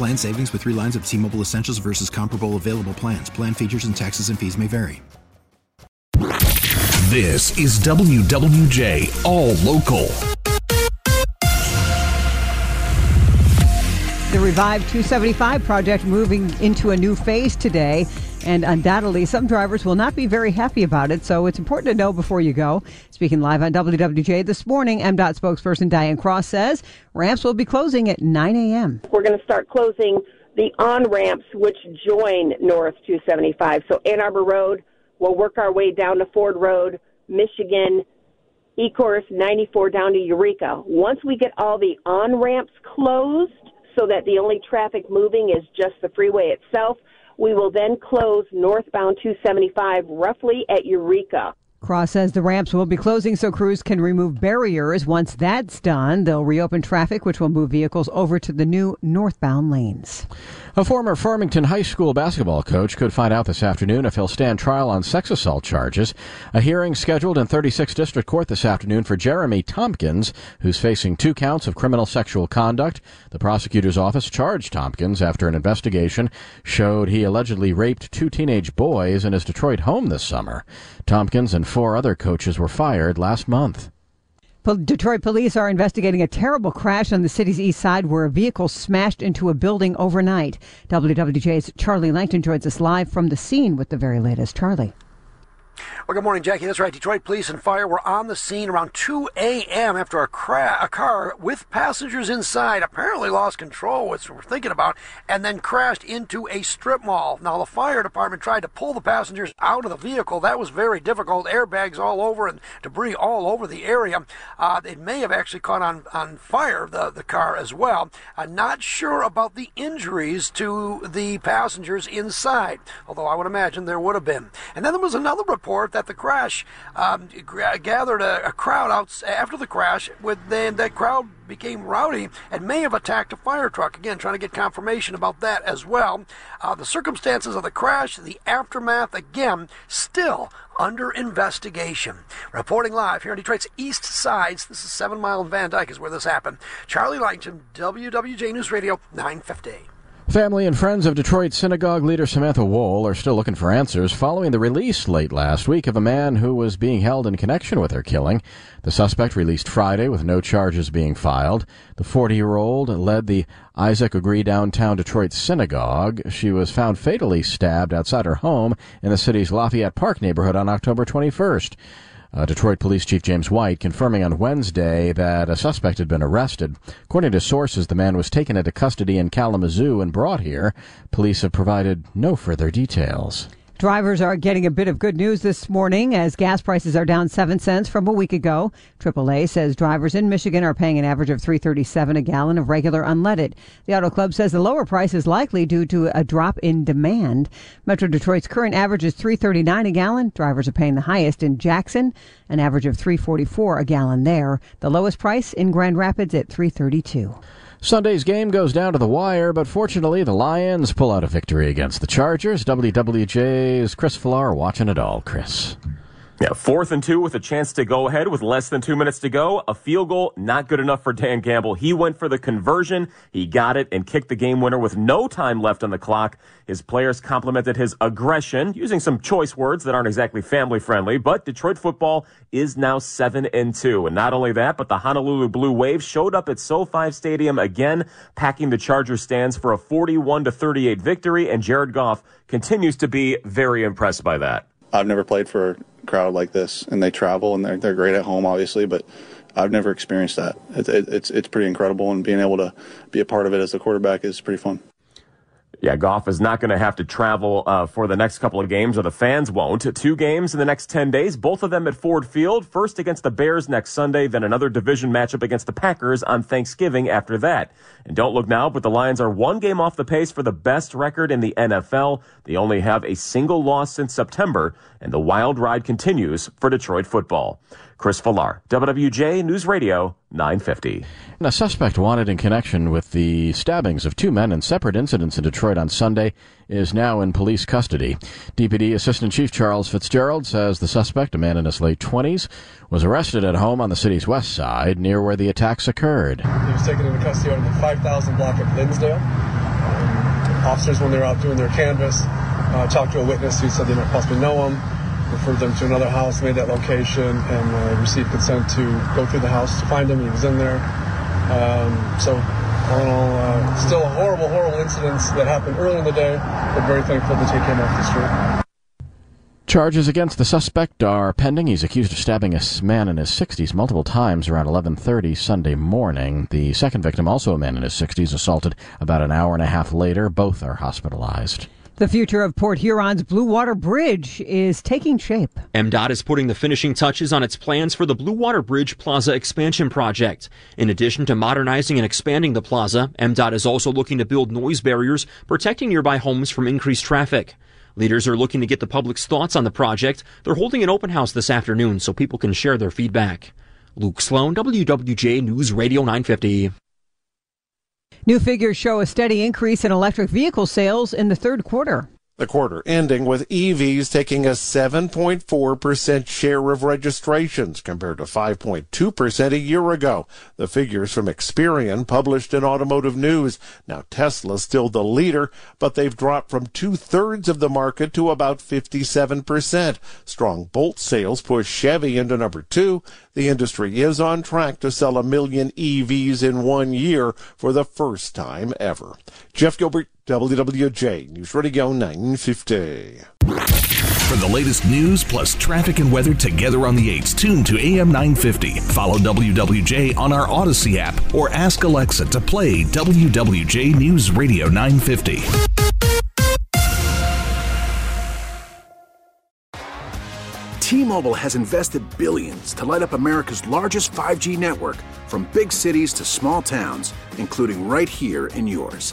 Plan savings with three lines of T Mobile Essentials versus comparable available plans. Plan features and taxes and fees may vary. This is WWJ All Local. The Revive 275 project moving into a new phase today, and undoubtedly some drivers will not be very happy about it, so it's important to know before you go. Speaking live on WWJ this morning, MDOT spokesperson Diane Cross says ramps will be closing at 9 a.m. We're going to start closing the on ramps which join North 275. So Ann Arbor Road, we'll work our way down to Ford Road, Michigan, Ecorse 94 down to Eureka. Once we get all the on ramps closed, so that the only traffic moving is just the freeway itself. We will then close northbound 275 roughly at Eureka. Cross says the ramps will be closing so crews can remove barriers. Once that's done, they'll reopen traffic, which will move vehicles over to the new northbound lanes. A former Farmington High School basketball coach could find out this afternoon if he'll stand trial on sex assault charges. A hearing scheduled in 36th District Court this afternoon for Jerremy Thompkins, who's facing two counts of criminal sexual conduct. The prosecutor's office charged Thompkins after an investigation showed he allegedly raped two teenage boys in his Detroit home this summer. Thompkins and four other coaches were fired last month. Detroit police are investigating a terrible crash on the city's east side where a vehicle smashed into a building overnight. WWJ's Charlie Langton joins us live from the scene with the very latest. Charlie. Well, good morning, Jackie. That's right. Detroit police and fire were on the scene around 2 a.m. after a, cra- a car with passengers inside apparently lost control, which we're thinking about, and then crashed into a strip mall. Now, the fire department tried to pull the passengers out of the vehicle. That was very difficult. Airbags all over and debris all over the area. Uh, it may have actually caught on, on fire, the, the car as well. I'm not sure about the injuries to the passengers inside, although I would imagine there would have been. And then there was another report that that the crash um, gathered a, a, crowd out after the crash. With then that crowd became rowdy and may have attacked a fire truck. Again, trying to get confirmation about that as well. Uh, the circumstances of the crash, the aftermath, again, still under investigation. Reporting live here in Detroit's East Sides, this is Seven Mile and Van Dyke is where this happened. Charlie Langton, WWJ News Radio, 950. Family and friends of Detroit synagogue leader Samantha Woll are still looking for answers following the release late last week of a man who was being held in connection with her killing. The suspect released Friday with no charges being filed. The 40 year old led the Isaac Agree downtown Detroit synagogue. She was found fatally stabbed outside her home in the city's Lafayette Park neighborhood on October 21st. Uh, Detroit Police Chief James White confirming on Wednesday that a suspect had been arrested. According to sources, the man was taken into custody in Kalamazoo and brought here. Police have provided no further details. Drivers are getting a bit of good news this morning as gas prices are down 7 cents from a week ago. AAA says drivers in Michigan are paying an average of 337 a gallon of regular unleaded. The Auto Club says the lower price is likely due to a drop in demand. Metro Detroit's current average is 339 a gallon. Drivers are paying the highest in Jackson, an average of 344 a gallon there. The lowest price in Grand Rapids at 332. Sunday's game goes down to the wire, but fortunately the Lions pull out a victory against the Chargers. WWJ's Chris Villar watching it all. Chris. Yeah, fourth and two with a chance to go ahead with less than two minutes to go. A field goal, not good enough for Dan Campbell. He went for the conversion. He got it and kicked the game winner with no time left on the clock. His players complimented his aggression using some choice words that aren't exactly family friendly, but Detroit football is now seven and two. And not only that, but the Honolulu Blue Wave showed up at SoFi Stadium again, packing the Chargers stands for a 41 to 38 victory. And Jared Goff continues to be very impressed by that. I've never played for a crowd like this, and they travel and they're they're great at home, obviously, but I've never experienced that. It, it, it's it's pretty incredible, and being able to be a part of it as a quarterback is pretty fun. Yeah, Goff is not going to have to travel uh, for the next couple of games, or the fans won't. Two games in the next 10 days, both of them at Ford Field. First against the Bears next Sunday, then another division matchup against the Packers on Thanksgiving after that. And don't look now, but the Lions are one game off the pace for the best record in the NFL. They only have a single loss since September, and the wild ride continues for Detroit football. Chris Villar, WWJ News Radio, 950. And a suspect wanted in connection with the stabbings of two men in separate incidents in Detroit on Sunday is now in police custody. DPD Assistant Chief Charles Fitzgerald says the suspect, a man in his late 20s, was arrested at home on the city's west side near where the attacks occurred. He was taken into custody on the 5000 block of Linsdale. Um, officers, when they were out doing their canvas, uh, talked to a witness who said they might possibly know him referred them to another house, made that location, and uh, received consent to go through the house to find him. He was in there. Um, so, all in all, uh, still horrible, horrible incidents that happened early in the day, but very thankful to take him off the street. Charges against the suspect are pending. He's accused of stabbing a man in his 60s multiple times around 11:30 Sunday morning. The second victim, also a man in his 60s, assaulted about an hour and a half later. Both are hospitalized. The future of Port Huron's Blue Water Bridge is taking shape. MDOT is putting the finishing touches on its plans for the Blue Water Bridge Plaza expansion project. In addition to modernizing and expanding the plaza, MDOT is also looking to build noise barriers, protecting nearby homes from increased traffic. Leaders are looking to get the public's thoughts on the project. They're holding an open house this afternoon so people can share their feedback. Luke Sloan, WWJ News Radio 950. New figures show a steady increase in electric vehicle sales in the third quarter. The quarter ending with EVs taking a 7.4% share of registrations compared to 5.2% a year ago. The figures from Experian published in Automotive News. Now Tesla's still the leader, but they've dropped from two thirds of the market to about 57%. Strong Bolt sales push Chevy into number two. The industry is on track to sell a million EVs in one year for the first time ever. Jeff Gilbert, WWJ News Radio 950. For the latest news plus traffic and weather together on the 8s, tune to AM 950. Follow WWJ on our Audacy app or ask Alexa to play WWJ News Radio 950. T-Mobile has invested billions to light up America's largest 5G network from big cities to small towns, including right here in yours.